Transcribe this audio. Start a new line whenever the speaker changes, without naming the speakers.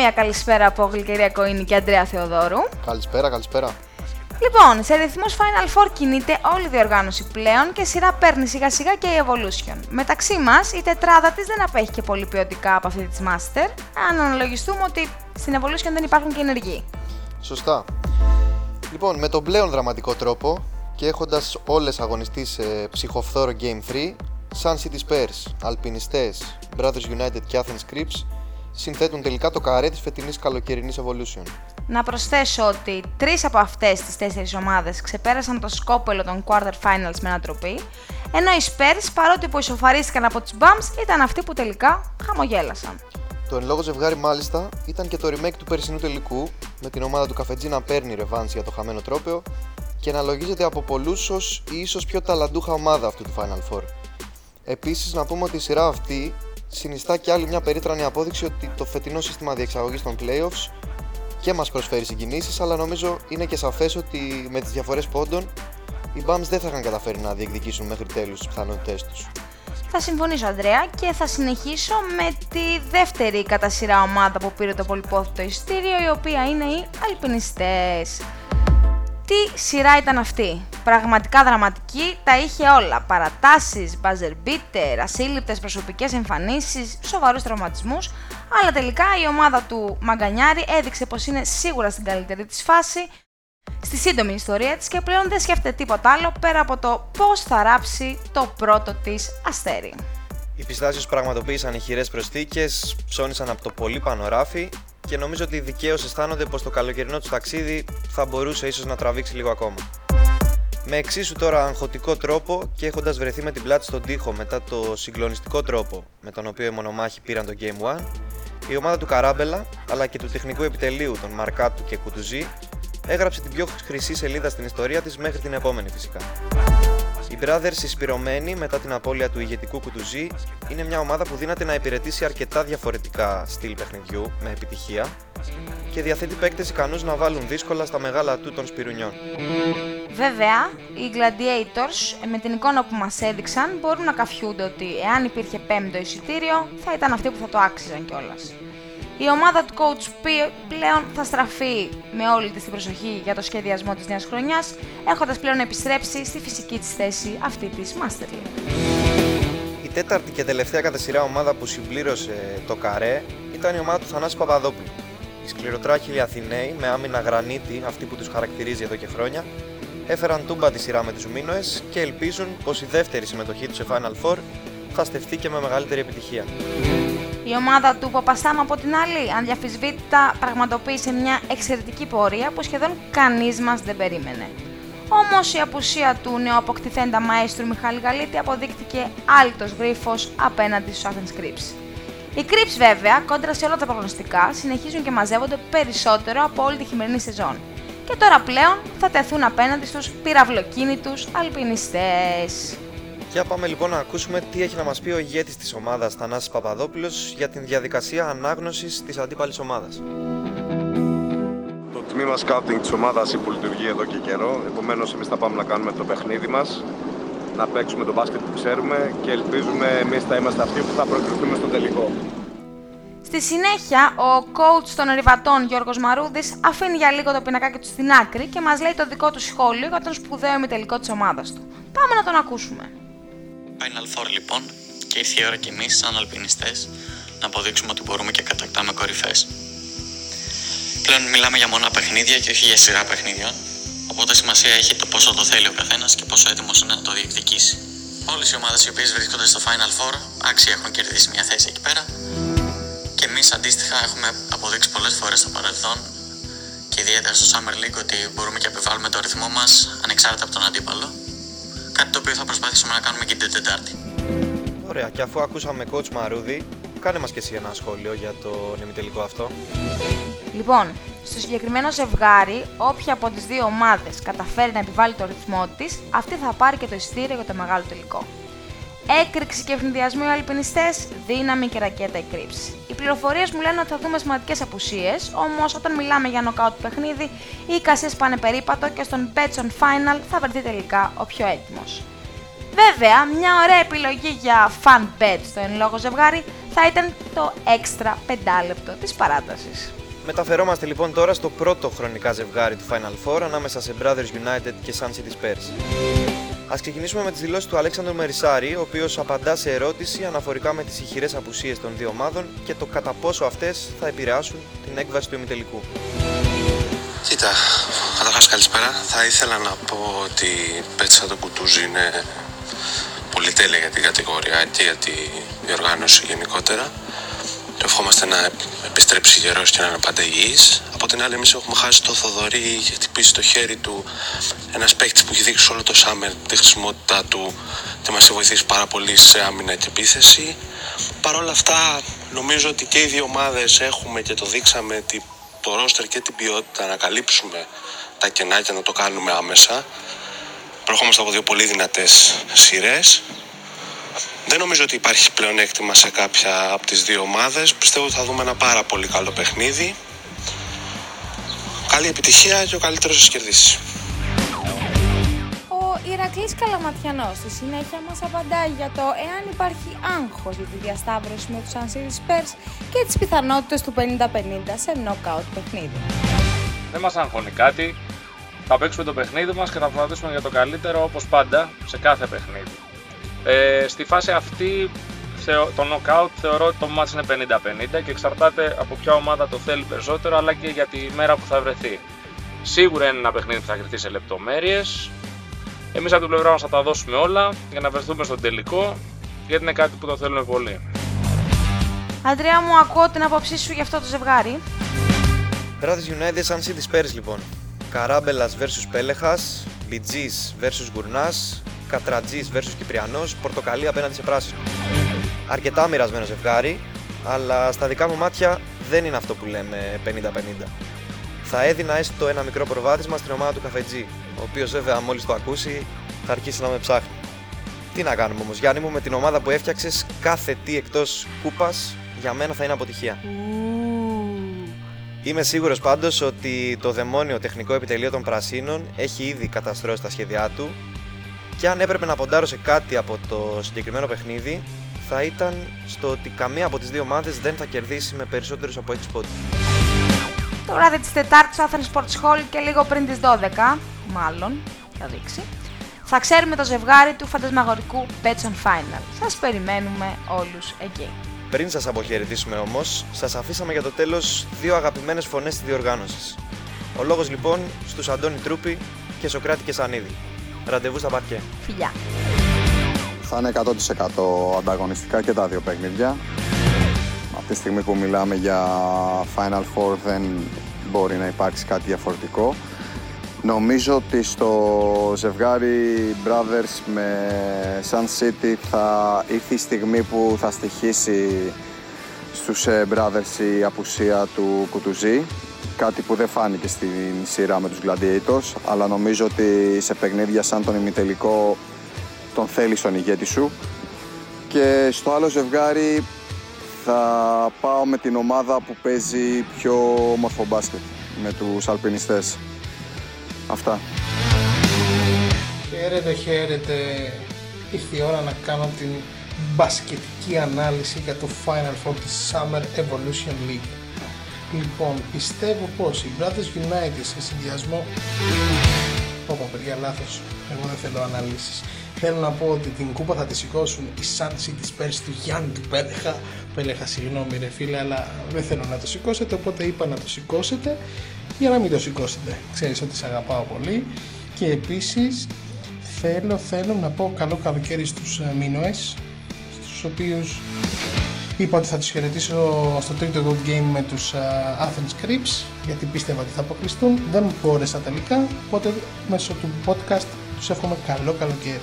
μια καλησπέρα από Γλυκερία Κοίνη και Αντρέα Θεοδόρου.
Καλησπέρα, καλησπέρα.
Λοιπόν, σε ρυθμός Final Four κινείται όλη η διοργάνωση πλέον και σειρά παίρνει σιγά σιγά και η Evolution. Μεταξύ μας, η τετράδα της δεν απέχει και πολύ ποιοτικά από αυτή της Master, αν αναλογιστούμε ότι στην Evolution δεν υπάρχουν και ενεργοί.
Σωστά. Λοιπόν, με τον πλέον δραματικό τρόπο και έχοντας όλες αγωνιστείς σε ψυχοφθόρο Game 3, Sun City Spurs, Αλπινιστές, Brothers United και Athens Crips συνθέτουν τελικά το καρέ της φετινής καλοκαιρινής Evolution.
Να προσθέσω ότι τρεις από αυτές τις τέσσερις ομάδες ξεπέρασαν το σκόπελο των quarter finals με ανατροπή, ενώ οι Spurs παρότι που ισοφαρίστηκαν από τους Bums ήταν αυτοί που τελικά χαμογέλασαν.
Το εν λόγω ζευγάρι μάλιστα ήταν και το remake του περσινού τελικού, με την ομάδα του Καφετζή να παίρνει ρεβάνση για το χαμένο τρόπαιο και να λογίζεται από πολλούς ως η ίσως πιο ταλαντούχα ομάδα αυτού του Final Four. Επίσης, να πούμε ότι η σειρά αυτή συνιστά και άλλη μια περίτρανη απόδειξη ότι το φετινό σύστημα διεξαγωγής των playoffs και μας προσφέρει συγκινήσεις, αλλά νομίζω είναι και σαφές ότι με τις διαφορές πόντων οι Bums δεν θα είχαν καταφέρει να διεκδικήσουν μέχρι τέλους τις πιθανότητές τους.
Θα συμφωνήσω, Ανδρέα, και θα συνεχίσω με τη δεύτερη κατά σειρά ομάδα που πήρε το πολυπόθητο ειστήριο, η οποία είναι οι Αλπινιστές. Τι σειρά ήταν αυτή. Πραγματικά δραματική, τα είχε όλα. Παρατάσεις, buzzer beater, ασύλληπτες προσωπικές εμφανίσεις, σοβαρούς τραυματισμούς, αλλά τελικά η ομάδα του Μαγκανιάρη έδειξε πως είναι σίγουρα στην καλύτερη της φάση στη σύντομη ιστορία της και πλέον δεν σκέφτεται τίποτα άλλο πέρα από το πώς θα ράψει το πρώτο της αστέρι.
Οι πιστάσεις πραγματοποίησαν ηχηρές προσθήκες, ψώνησαν από το πολύ πανοράφι και νομίζω ότι δικαίως αισθάνονται πως το καλοκαιρινό τους ταξίδι θα μπορούσε ίσως να τραβήξει λίγο ακόμα. Με εξίσου τώρα αγχωτικό τρόπο και έχοντας βρεθεί με την πλάτη στον τοίχο μετά το συγκλονιστικό τρόπο με τον οποίο οι μονομάχοι πήραν το Game 1, η ομάδα του Καράμπελα αλλά και του τεχνικού επιτελείου των Μαρκάτου και Κουτουζή έγραψε την πιο χρυσή σελίδα στην ιστορία της μέχρι την επόμενη φυσικά. Οι Brothers συσπηρωμένοι μετά την απώλεια του ηγετικού κουτουζή είναι μια ομάδα που δύναται να υπηρετήσει αρκετά διαφορετικά στυλ παιχνιδιού με επιτυχία και διαθέτει παίκτες ικανούς να βάλουν δύσκολα στα μεγάλα του των σπυρουνιών.
Βέβαια, οι Gladiators με την εικόνα που μας έδειξαν μπορούν να καφιούνται ότι εάν υπήρχε πέμπτο εισιτήριο θα ήταν αυτοί που θα το άξιζαν κιόλας. Η ομάδα του coach πλέον θα στραφεί με όλη της την προσοχή για το σχεδιασμό της νέας χρονιάς, έχοντας πλέον επιστρέψει στη φυσική της θέση αυτή της Master League.
Η τέταρτη και τελευταία κατά σειρά ομάδα που συμπλήρωσε το καρέ ήταν η ομάδα του Θανάση Παπαδόπουλου. Οι σκληροτράχυλοι Αθηναίοι με άμυνα γρανίτη, αυτή που τους χαρακτηρίζει εδώ και χρόνια, έφεραν τούμπα τη σειρά με τους Μίνωες και ελπίζουν πως η δεύτερη συμμετοχή τους σε Final Four θα στεφτεί και με μεγαλύτερη επιτυχία.
Η ομάδα του Παπαστάμ από την άλλη, ανδιαφυσβήτητα, πραγματοποίησε μια εξαιρετική πορεία που σχεδόν κανείς μας δεν περίμενε. Όμως η απουσία του νεοαποκτηθέντα μαέστρου Μιχάλη Γαλίτη αποδείχτηκε άλυτος γρίφος απέναντι στους Athens Crips. Οι Crips βέβαια, κόντρα σε όλα τα προγνωστικά, συνεχίζουν και μαζεύονται περισσότερο από όλη τη χειμερινή σεζόν. Και τώρα πλέον θα τεθούν απέναντι στους πυραυλοκίνητους αλπινιστές.
Για πάμε λοιπόν να ακούσουμε τι έχει να μας πει ο ηγέτης της ομάδας Θανάσης Παπαδόπουλος για την διαδικασία ανάγνωσης της αντίπαλης ομάδας.
Το τμήμα σκάουτινγκ της ομάδας υπολειτουργεί εδώ και καιρό, επομένως εμείς θα πάμε να κάνουμε το παιχνίδι μας, να παίξουμε το μπάσκετ που ξέρουμε και ελπίζουμε εμείς θα είμαστε αυτοί που θα προκριθούμε στο τελικό.
Στη συνέχεια, ο coach των Ριβατών Γιώργος Μαρούδης αφήνει για λίγο το πινακάκι του στην άκρη και μας λέει το δικό του σχόλιο για τον σπουδαίο ημιτελικό της ομάδας του. Πάμε να τον ακούσουμε.
Final Four λοιπόν και ήρθε η ώρα κι εμείς σαν αλπινιστές να αποδείξουμε ότι μπορούμε και κατακτάμε κορυφές. Πλέον μιλάμε για μόνα παιχνίδια και όχι για σειρά παιχνίδιων, οπότε σημασία έχει το πόσο το θέλει ο καθένας και πόσο έτοιμος είναι να το διεκδικήσει. Όλες οι ομάδες οι οποίες βρίσκονται στο Final Four άξιοι έχουν κερδίσει μια θέση εκεί πέρα και εμείς αντίστοιχα έχουμε αποδείξει πολλές φορές στο παρελθόν και ιδιαίτερα στο Summer League ότι μπορούμε και επιβάλλουμε το ρυθμό μας ανεξάρτητα από τον αντίπαλο Κάτι το οποίο θα προσπαθήσουμε να κάνουμε και την Τετάρτη.
Ωραία, και αφού ακούσαμε coach Μαρούδη, κάνε μας και εσύ ένα σχόλιο για το νημιτελικό αυτό.
Λοιπόν, στο συγκεκριμένο ζευγάρι, όποια από τις δύο ομάδες καταφέρει να επιβάλλει το ρυθμό της, αυτή θα πάρει και το ειστήριο για το μεγάλο τελικό. Έκρηξη και ευνηδιασμοί οι αλπινιστές, δύναμη και ρακέτα εκρήψη. Οι πληροφορίες μου λένε ότι θα δούμε σημαντικές απουσίες, όμως όταν μιλάμε για νοκάουτ παιχνίδι, οι εικασίες πάνε περίπατο και στον Betson Final θα βρεθεί τελικά ο πιο έτοιμος. Βέβαια, μια ωραία επιλογή για fan bet στο εν λόγω ζευγάρι θα ήταν το έξτρα πεντάλεπτο της παράτασης.
Μεταφερόμαστε λοιπόν τώρα στο πρώτο χρονικά ζευγάρι του Final Four ανάμεσα σε Brothers United και Sun City Spurs. Α ξεκινήσουμε με τις δηλώσεις του Αλέξανδρου Μερισάρη, ο οποίος απαντά σε ερώτηση αναφορικά με τις ηχηρές απουσίες των δύο ομάδων και το κατά πόσο αυτές θα επηρεάσουν την έκβαση του ημιτελικού.
Κοίτα, καταρχάς καλησπέρα. Θα ήθελα να πω ότι η πέτσα του Κουτούζη είναι πολύ τέλεια για την κατηγορία και για τη διοργάνωση γενικότερα. Το ευχόμαστε να επιστρέψει γερός και να είναι πάντα υγιής. Από την άλλη, εμείς έχουμε χάσει το Θοδωρή, έχει χτυπήσει το χέρι του. Ένας παίκτης που έχει δείξει όλο το Σάμερ τη χρησιμότητά του και μας έχει βοηθήσει πάρα πολύ σε άμυνα και επίθεση. Παρ' όλα αυτά, νομίζω ότι και οι δύο ομάδες έχουμε και το δείξαμε το ρόστερ και την ποιότητα να καλύψουμε τα κενά και να το κάνουμε άμεσα. Προχόμαστε από δύο πολύ δυνατές σειρές. Δεν νομίζω ότι υπάρχει πλεονέκτημα σε κάποια από τις δύο ομάδες. Πιστεύω ότι θα δούμε ένα πάρα πολύ καλό παιχνίδι. Καλή επιτυχία και ο καλύτερος σας κερδίσεις.
Ο Ηρακλής Καλαματιανός στη συνέχεια μας απαντάει για το εάν υπάρχει άγχος για τη διασταύρωση με τους City Spurs και τις πιθανότητες του 50-50 σε knockout παιχνίδι.
Δεν μας αγχώνει κάτι. Θα παίξουμε το παιχνίδι μας και θα προσπαθήσουμε για το καλύτερο όπως πάντα σε κάθε παιχνίδι. Ε, στη φάση αυτή το knockout θεωρώ ότι το match είναι 50-50 και εξαρτάται από ποια ομάδα το θέλει περισσότερο αλλά και για τη μέρα που θα βρεθεί. Σίγουρα είναι ένα παιχνίδι που θα κρυφτεί σε λεπτομέρειες. Εμείς από την πλευρά μας θα τα δώσουμε όλα για να βρεθούμε στον τελικό γιατί είναι κάτι που το θέλουμε πολύ.
Αντρέα μου, ακούω την άποψή σου για αυτό το ζευγάρι.
Brothers United σαν City Spurs λοιπόν. Καράμπελας vs Πέλεχας, Μπιτζή vs Γκουρνά, Κατρατζής vs Κυπριανός, Πορτοκαλί απέναντι σε πράσινο. Αρκετά μοιρασμένο ζευγάρι, αλλά στα δικά μου μάτια δεν είναι αυτό που λέμε 50-50. Θα έδινα έστω ένα μικρό προβάδισμα στην ομάδα του Καφετζή, ο οποίος βέβαια μόλις το ακούσει θα αρχίσει να με ψάχνει. Τι να κάνουμε όμως, Γιάννη μου, με την ομάδα που έφτιαξες, κάθε τι εκτός κούπας για μένα θα είναι αποτυχία. Είμαι σίγουρος πάντως ότι το δαιμόνιο τεχνικό επιτελείο των Πρασίνων έχει ήδη καταστρώσει τα σχέδιά του και αν έπρεπε να ποντάρω σε κάτι από το συγκεκριμένο παιχνίδι, θα ήταν στο ότι καμία από τις δύο ομάδες δεν θα κερδίσει με περισσότερους από 6 πόντους.
Το βράδυ της Τετάρτης στο Athens Sports Hall και λίγο πριν τις 12, μάλλον, θα δείξει, θα ξέρουμε το ζευγάρι του φαντασμαγορικού Petson Final. Σας περιμένουμε όλους εκεί.
Πριν σας αποχαιρετήσουμε όμως, σας αφήσαμε για το τέλος δύο αγαπημένες φωνές της διοργάνωσης. Ο λόγος λοιπόν στους Αντώνη Τρούπη και Σοκράτη και Σανίδη. Ραντεβού στα παρκέ.
Φιλιά.
Θα είναι 100% ανταγωνιστικά και τα δύο παιχνίδια. Από τη στιγμή που μιλάμε για Final Four δεν μπορεί να υπάρξει κάτι διαφορετικό. Νομίζω ότι στο ζευγάρι Brothers με Sun City θα ήρθε η στιγμή που θα στοιχήσει στους ε, Brothers η απουσία του Κουτουζή κάτι που δεν φάνηκε στην σειρά με τους Gladiators αλλά νομίζω ότι σε παιχνίδια σαν τον ημιτελικό τον θέλει στον ηγέτη σου και στο άλλο ζευγάρι θα πάω με την ομάδα που παίζει πιο όμορφο μπάσκετ με τους αλπινιστές. Αυτά.
Χαίρετε, χαίρετε. Ήρθε η ώρα να κάνω την μπασκετική ανάλυση για το Final Four της Summer Evolution League. Λοιπόν, πιστεύω πως οι Brothers United σε συνδυασμό... Ωπα παιδιά, λάθος. Εγώ δεν θέλω αναλύσεις. Θέλω να πω ότι την κούπα θα τη σηκώσουν οι Sun City Spurs του Γιάννη του Πέλεχα. Πέλεχα, συγγνώμη ρε φίλε, αλλά δεν θέλω να το σηκώσετε, οπότε είπα να το σηκώσετε για να μην το σηκώσετε. Ξέρεις ότι σε αγαπάω πολύ. Και επίσης θέλω, θέλω να πω καλό καλοκαίρι στους ε, Μίνωες, στους οποίους είπα ότι θα τους χαιρετήσω στο τρίτο Good Game με τους uh, Athens Crips γιατί πίστευα ότι θα αποκλειστούν δεν μου μπόρεσα τελικά οπότε μέσω του podcast τους εύχομαι καλό καλοκαίρι